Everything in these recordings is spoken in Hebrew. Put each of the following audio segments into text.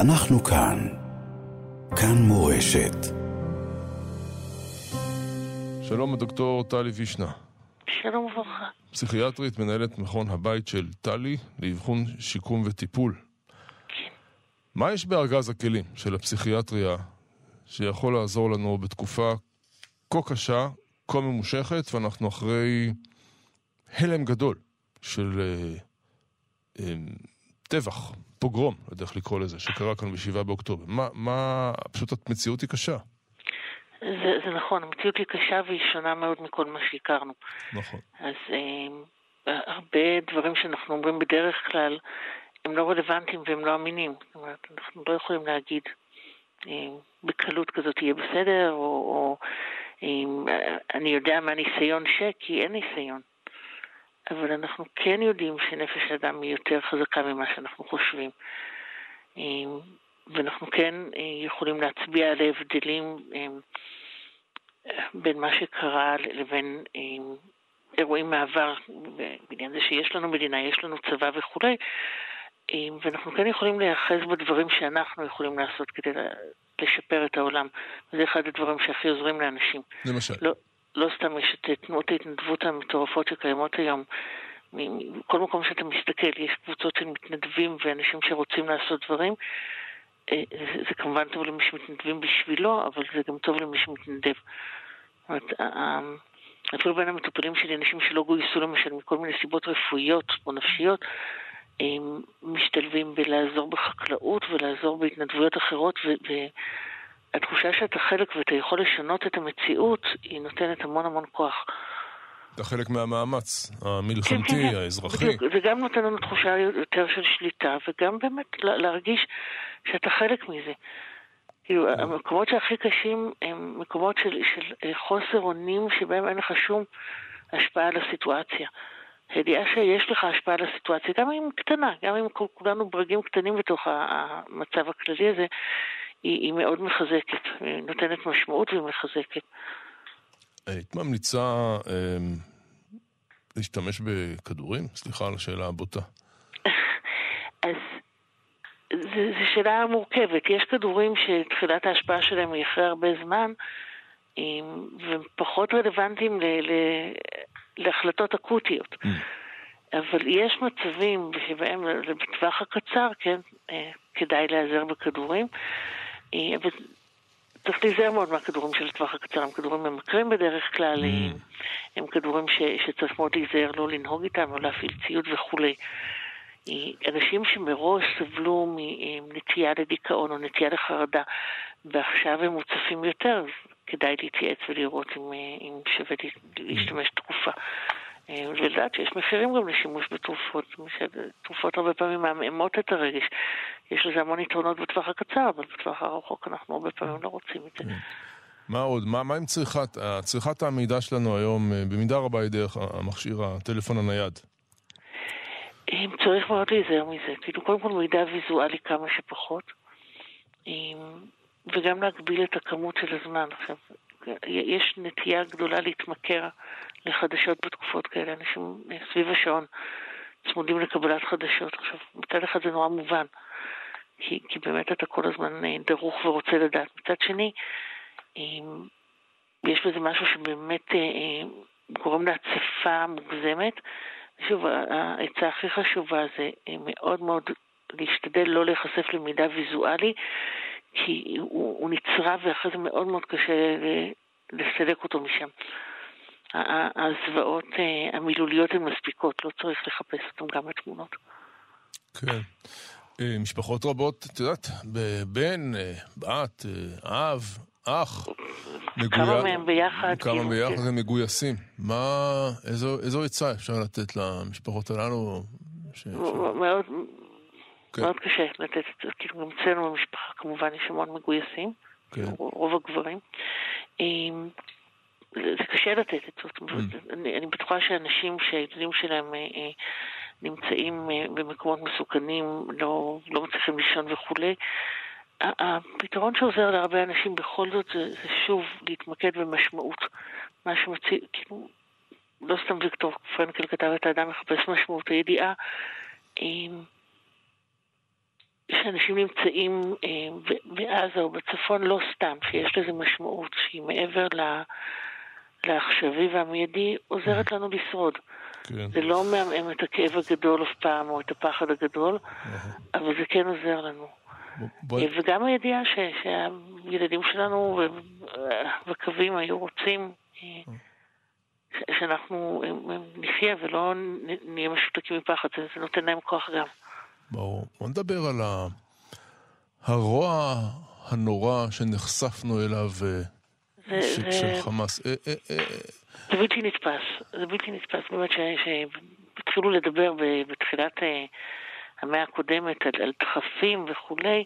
אנחנו כאן. כאן מורשת. שלום הדוקטור טלי וישנה. שלום וברכה. פסיכיאטרית, מנהלת מכון הבית של טלי לאבחון שיקום וטיפול. כן. מה יש בארגז הכלים של הפסיכיאטריה שיכול לעזור לנו בתקופה כה קשה, כה ממושכת, ואנחנו אחרי הלם גדול של אה, אה, טבח, פוגרום, לא יודע איך לקרוא לזה, שקרה כאן ב-7 באוקטובר. מה, מה, פשוט המציאות היא קשה. זה, זה נכון, המציאות היא קשה והיא שונה מאוד מכל מה שהכרנו. נכון. אז אה, הרבה דברים שאנחנו אומרים בדרך כלל הם לא רלוונטיים והם לא אמינים. זאת אומרת, אנחנו לא יכולים להגיד אה, בקלות כזאת יהיה בסדר, או, או אה, אני יודע מה ניסיון ש, כי אין ניסיון. אבל אנחנו כן יודעים שנפש האדם היא יותר חזקה ממה שאנחנו חושבים. אה, ואנחנו כן אה, יכולים להצביע על ההבדלים אה, בין מה שקרה לבין אירועים מעבר, בעניין זה שיש לנו מדינה, יש לנו צבא וכולי, ואנחנו כן יכולים להיאחז בדברים שאנחנו יכולים לעשות כדי לשפר את העולם. וזה אחד הדברים שהכי עוזרים לאנשים. למשל? לא, לא סתם יש את תנועות ההתנדבות המטורפות שקיימות היום. מכל מקום שאתה מסתכל, יש קבוצות של מתנדבים ואנשים שרוצים לעשות דברים. אה, זה, כמובן טוב למי שמתנדבים בשבילו, אבל זה גם טוב למי שמתנדב. זאת אומרת, אפילו בין המטופלים שלי, אנשים שלא גויסו למשל מכל מיני סיבות רפואיות או נפשיות, משתלבים בלעזור בחקלאות ולעזור בהתנדבויות אחרות, והתחושה שאתה חלק ואתה יכול לשנות את המציאות, היא נותנת המון המון כוח. אתה חלק מהמאמץ המלחמתי, כן, כן, כן. האזרחי. בדיוק, זה גם נותן לנו תחושה יותר של שליטה, וגם באמת להרגיש שאתה חלק מזה. כאילו, כן. המקומות שהכי קשים הם מקומות של, של אה, חוסר אונים שבהם אין לך שום השפעה על הסיטואציה. הידיעה שיש לך השפעה על הסיטואציה, גם אם קטנה, גם אם כולנו ברגים קטנים בתוך המצב הכללי הזה, היא, היא מאוד מחזקת, היא נותנת משמעות והיא מחזקת. היית ממליצה אה, להשתמש בכדורים? סליחה על השאלה הבוטה. אז זו שאלה מורכבת. יש כדורים שתחילת ההשפעה שלהם היא אחרי הרבה זמן, והם פחות רלוונטיים ל- ל- להחלטות אקוטיות. Mm. אבל יש מצבים שבהם בטווח הקצר, כן, אה, כדאי להיעזר בכדורים. אה, אבל צריך להיזהר מאוד מהכדורים של הטווח הקצר, הם כדורים ממכרים בדרך כלל, mm. הם כדורים ש, שצריך מאוד להיזהר לא לנהוג איתם או להפעיל ציוד וכולי. אנשים שמראש סבלו מנטייה לדיכאון או נטייה לחרדה, ועכשיו הם מוצפים יותר, כדאי להתייעץ ולראות אם, אם שווה להשתמש תרופה. ולדעת שיש מחירים גם לשימוש בתרופות. תרופות הרבה פעמים מעמעמות את הרגש. יש לזה המון יתרונות בטווח הקצר, אבל בטווח הרחוק אנחנו הרבה פעמים לא רוצים את זה. כן. מה עוד? מה, מה עם צריכת, צריכת המידע שלנו היום, אה, במידה רבה היא דרך המכשיר, הטלפון הנייד? צריך מאוד להיזהר מזה. כאילו, קודם כל מידע ויזואלי כמה שפחות, וגם להגביל את הכמות של הזמן. עכשיו, יש נטייה גדולה להתמכר לחדשות בתקופות כאלה. אנשים סביב השעון צמודים לקבלת חדשות. עכשיו, מצד אחד זה נורא מובן, כי, כי באמת אתה כל הזמן אה, דרוך ורוצה לדעת. מצד שני, יש בזה משהו שבאמת אה, אה, גורם להצפה מוגזמת. שוב, העצה הכי חשובה זה מאוד מאוד להשתדל לא להיחשף למידע ויזואלי, כי הוא, הוא נצרב ואחרי זה מאוד מאוד קשה לסלק אותו משם. הזוועות אה, המילוליות הן מספיקות, לא צריך לחפש אותן גם בתמונות. כן. אה, משפחות רבות, את יודעת, בן, אה, בת, אב, אח, כמה מהם ביחד. כמה כאילו, ביחד כן. הם מגויסים. מה, איזו, איזו עצה אפשר לתת למשפחות הללו? ש... מאוד, כן. מאוד קשה לתת את זה. כאילו גם אצלנו במשפחה כמובן יש המון מגויסים, כן. רוב הגברים. זה קשה לתת זאת. Mm. אני, אני בטוחה שאנשים שהילדים שלהם אה, אה, נמצאים אה, במקומות מסוכנים, לא, לא מצליחים לישון וכולי, הפתרון שעוזר להרבה אנשים בכל זאת זה, זה שוב להתמקד במשמעות. מה שמציע, כאילו, לא סתם ויקטור פרנקל כתב את האדם מחפש משמעות הידיעה. שאנשים נמצאים בעזה או בצפון לא סתם, שיש לזה משמעות שהיא מעבר ל... לעכשווי והמיידי, עוזרת לנו לשרוד. כן. זה לא מעמעם את הכאב הגדול אף פעם, או את הפחד הגדול, אבל זה כן עוזר לנו. בוא... וגם הידיעה ש... שהילדים שלנו בקווים היו רוצים אה, שאנחנו נחיה ולא נהיה משותקים מפחד, זה נותן להם כוח גם. ברור. בוא נדבר על הרוע הנורא שנחשפנו אליו אה, של חמאס. אה, זה בלתי נתפס, זה בלתי נתפס. באמת שהתחילו לדבר בתחילת המאה הקודמת על, על דחפים וכולי,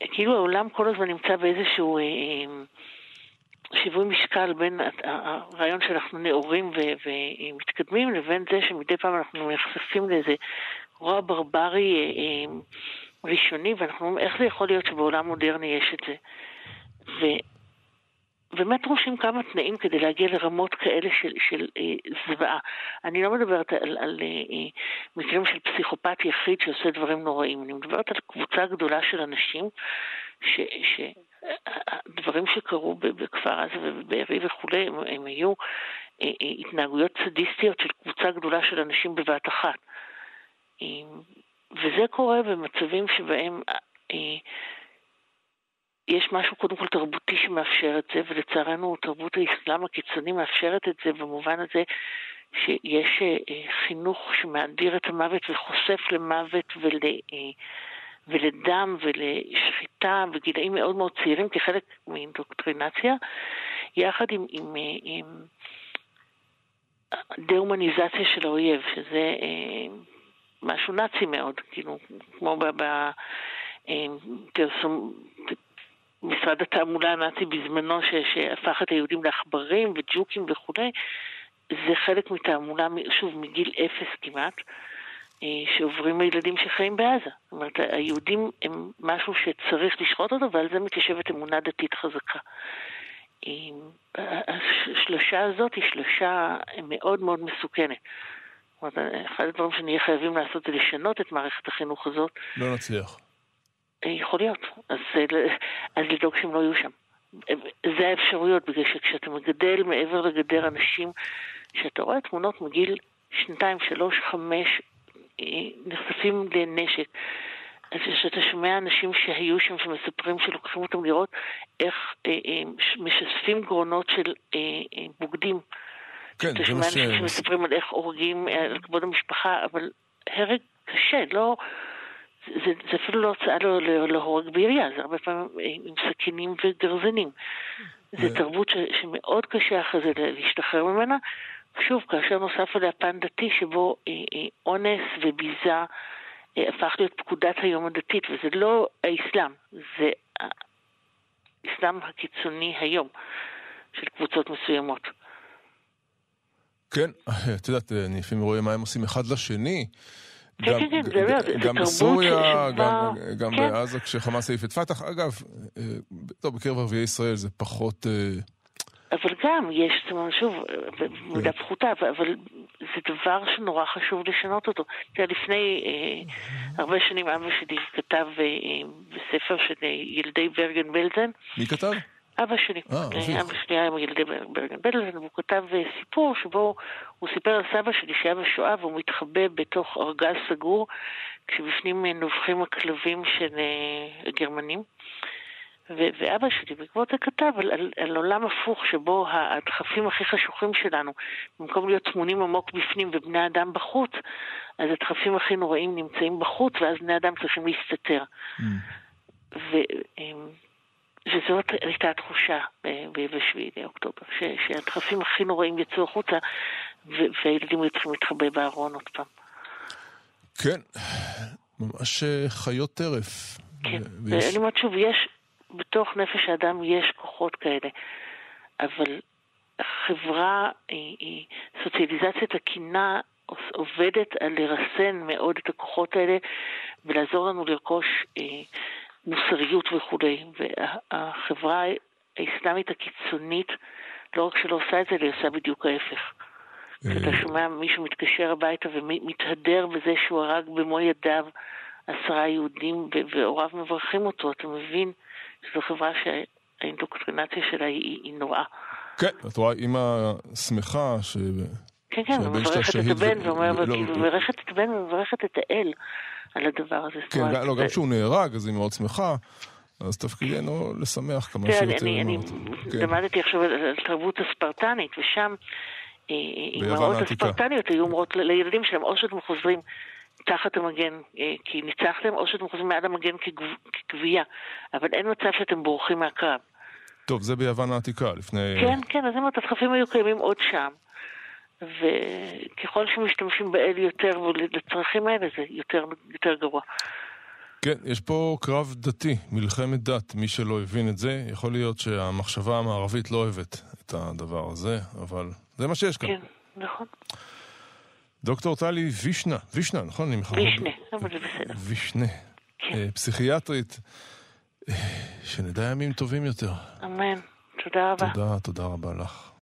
כאילו העולם כל הזמן נמצא באיזשהו אה, אה, שיווי משקל בין הרעיון שאנחנו נאורים ומתקדמים לבין זה שמדי פעם אנחנו נחשפים לאיזה רוע ברברי אה, אה, ראשוני, ואנחנו אומרים, איך זה יכול להיות שבעולם מודרני יש את זה? ו... באמת דרושים כמה תנאים כדי להגיע לרמות כאלה של, של אה, זוועה. אני לא מדברת על, על אה, אה, מקרים של פסיכופת יחיד שעושה דברים נוראים, אני מדברת על קבוצה גדולה של אנשים שדברים שקרו בכפר עזה ובבארי וכולי, הם, הם היו אה, אה, התנהגויות סדיסטיות של קבוצה גדולה של אנשים בבת אחת. אה, וזה קורה במצבים שבהם אה, יש משהו קודם כל תרבותי שמאפשר את זה, ולצערנו תרבות האסלאם הקיצוני מאפשרת את זה במובן הזה שיש אה, חינוך שמאדיר את המוות וחושף למוות ול, אה, ולדם ולשחיטה בגילאים מאוד מאוד צעירים כחלק מאינדוקטרינציה, יחד עם, עם, אה, עם דה-הומניזציה של האויב, שזה משהו נאצי מאוד, כאילו, כמו ב... ב משרד התעמולה הנאצי בזמנו ש, שהפך את היהודים לעכברים וג'וקים וכולי, זה חלק מתעמולה, שוב, מגיל אפס כמעט, אה, שעוברים הילדים שחיים בעזה. זאת אומרת, היהודים הם משהו שצריך לשחוט אותו, ועל זה מתיישבת אמונה דתית חזקה. אה, השלושה הזאת היא שלושה מאוד מאוד מסוכנת. זאת אומרת, אחד הדברים שנהיה חייבים לעשות זה לשנות את מערכת החינוך הזאת. לא נצליח. יכול להיות. אז, אה, אז לדאוג שהם לא יהיו שם. זה האפשרויות, בגלל שכשאתה מגדל מעבר לגדר אנשים, שאתה רואה תמונות מגיל שנתיים, שלוש, חמש, אה, נחשפים לנשק. אז כשאתה שומע אנשים שהיו שם, שמספרים שלוקחים אותם לראות איך אה, אה, משספים גרונות של אה, אה, בוגדים. כן, זה מה ש... אתה שומע אנשים שמספרים על איך הורגים, על כבוד המשפחה, אבל הרג קשה, לא... זה, זה אפילו לא הוצאה להורג בירייה, זה הרבה פעמים עם סכינים וגרזנים. זו תרבות ש, שמאוד קשה אחרי זה להשתחרר ממנה. שוב, כאשר נוסף עליה פן דתי שבו אה, אה, אונס וביזה אה, הפך להיות פקודת היום הדתית, וזה לא האסלאם, זה האסלאם הקיצוני היום של קבוצות מסוימות. כן, את יודעת, אני לפעמים רואה מה הם עושים אחד לשני. כן, כן, כן, זה לא, זה גם בסוריה, גם כן. בעזה, כשחמאס העיף את פת"ח. אגב, אה, טוב, בקרב ערביי ישראל זה פחות... אה, אבל גם יש, זאת אומרת, שוב, כן. פחותה, אבל זה דבר שנורא חשוב לשנות אותו. תראה, לפני אה, הרבה שנים אבא שלי כתב בספר של ילדי ברגן בלזן. מי כתב? אבא שלי. אה, אבא שלי היה מילדי ברגן בלזן, והוא כתב אה, סיפור שבו הוא סיפר על סבא שלי שהיה בשואה והוא מתחבא בתוך ארגז סגור, כשבפנים אה, נובחים הכלבים של הגרמנים. ואבא שלי בעקבות זה כתב על, על, על עולם הפוך שבו הדחפים הכי חשוכים שלנו, במקום להיות טמונים עמוק בפנים ובני אדם בחוץ, אז הדחפים הכי נוראים נמצאים בחוץ ואז בני אדם צריכים להסתתר. Mm. וזאת הייתה התחושה ב-7 לאוקטובר, שהדחפים הכי נוראים יצאו החוצה והילדים היו צריכים להתחבא בארון עוד פעם. כן, ממש אה, חיות טרף. כן, ואני אומרת שוב, יש, בתוך נפש האדם יש כוחות כאלה, אבל החברה, סוציאליזציית הקינה עובדת על לרסן מאוד את הכוחות האלה ולעזור לנו לרכוש אה, מוסריות וכולי. והחברה האסלאמית הקיצונית, לא רק שלא עושה את זה, אלא עושה בדיוק ההפך. כשאתה אה. שומע מישהו מתקשר הביתה ומתהדר בזה שהוא הרג במו ידיו עשרה יהודים והוריו מברכים אותו, אתה מבין שזו חברה שהאינדוקטרינציה שלה היא, היא נוראה. כן, את רואה אימא שמחה ש... כן, כן, מברכת את הבן, ו... ואומר, לא, מברכת את הבן ומברכת את האל על הדבר הזה. כן, לא, גם כשהוא נהרג, אז היא מאוד שמחה. אז תפקידנו לשמח כמה שיותר. אני, כן. למדתי עכשיו על התרבות הספרטנית, ושם אימהות הספרטניות היו אומרות לילדים שלהם, או שאתם חוזרים תחת המגן אה, כי ניצחתם, או שאתם חוזרים מעל המגן כגבייה. אבל אין מצב שאתם בורחים מהקרב. טוב, זה ביוון העתיקה, לפני... כן, כן, אז אם הדחפים היו קיימים עוד שם. וככל שמשתמשים באל יותר לצרכים האלה, זה יותר, יותר גרוע. כן, יש פה קרב דתי, מלחמת דת. מי שלא הבין את זה, יכול להיות שהמחשבה המערבית לא אוהבת את הדבר הזה, אבל זה מה שיש כאן. כן, נכון. דוקטור טלי וישנה, וישנה, נכון? וישנה, אבל זה בסדר. וישנה. כן. אה, פסיכיאטרית, אה, שנדע ימים טובים יותר. אמן. תודה רבה. תודה, תודה רבה לך.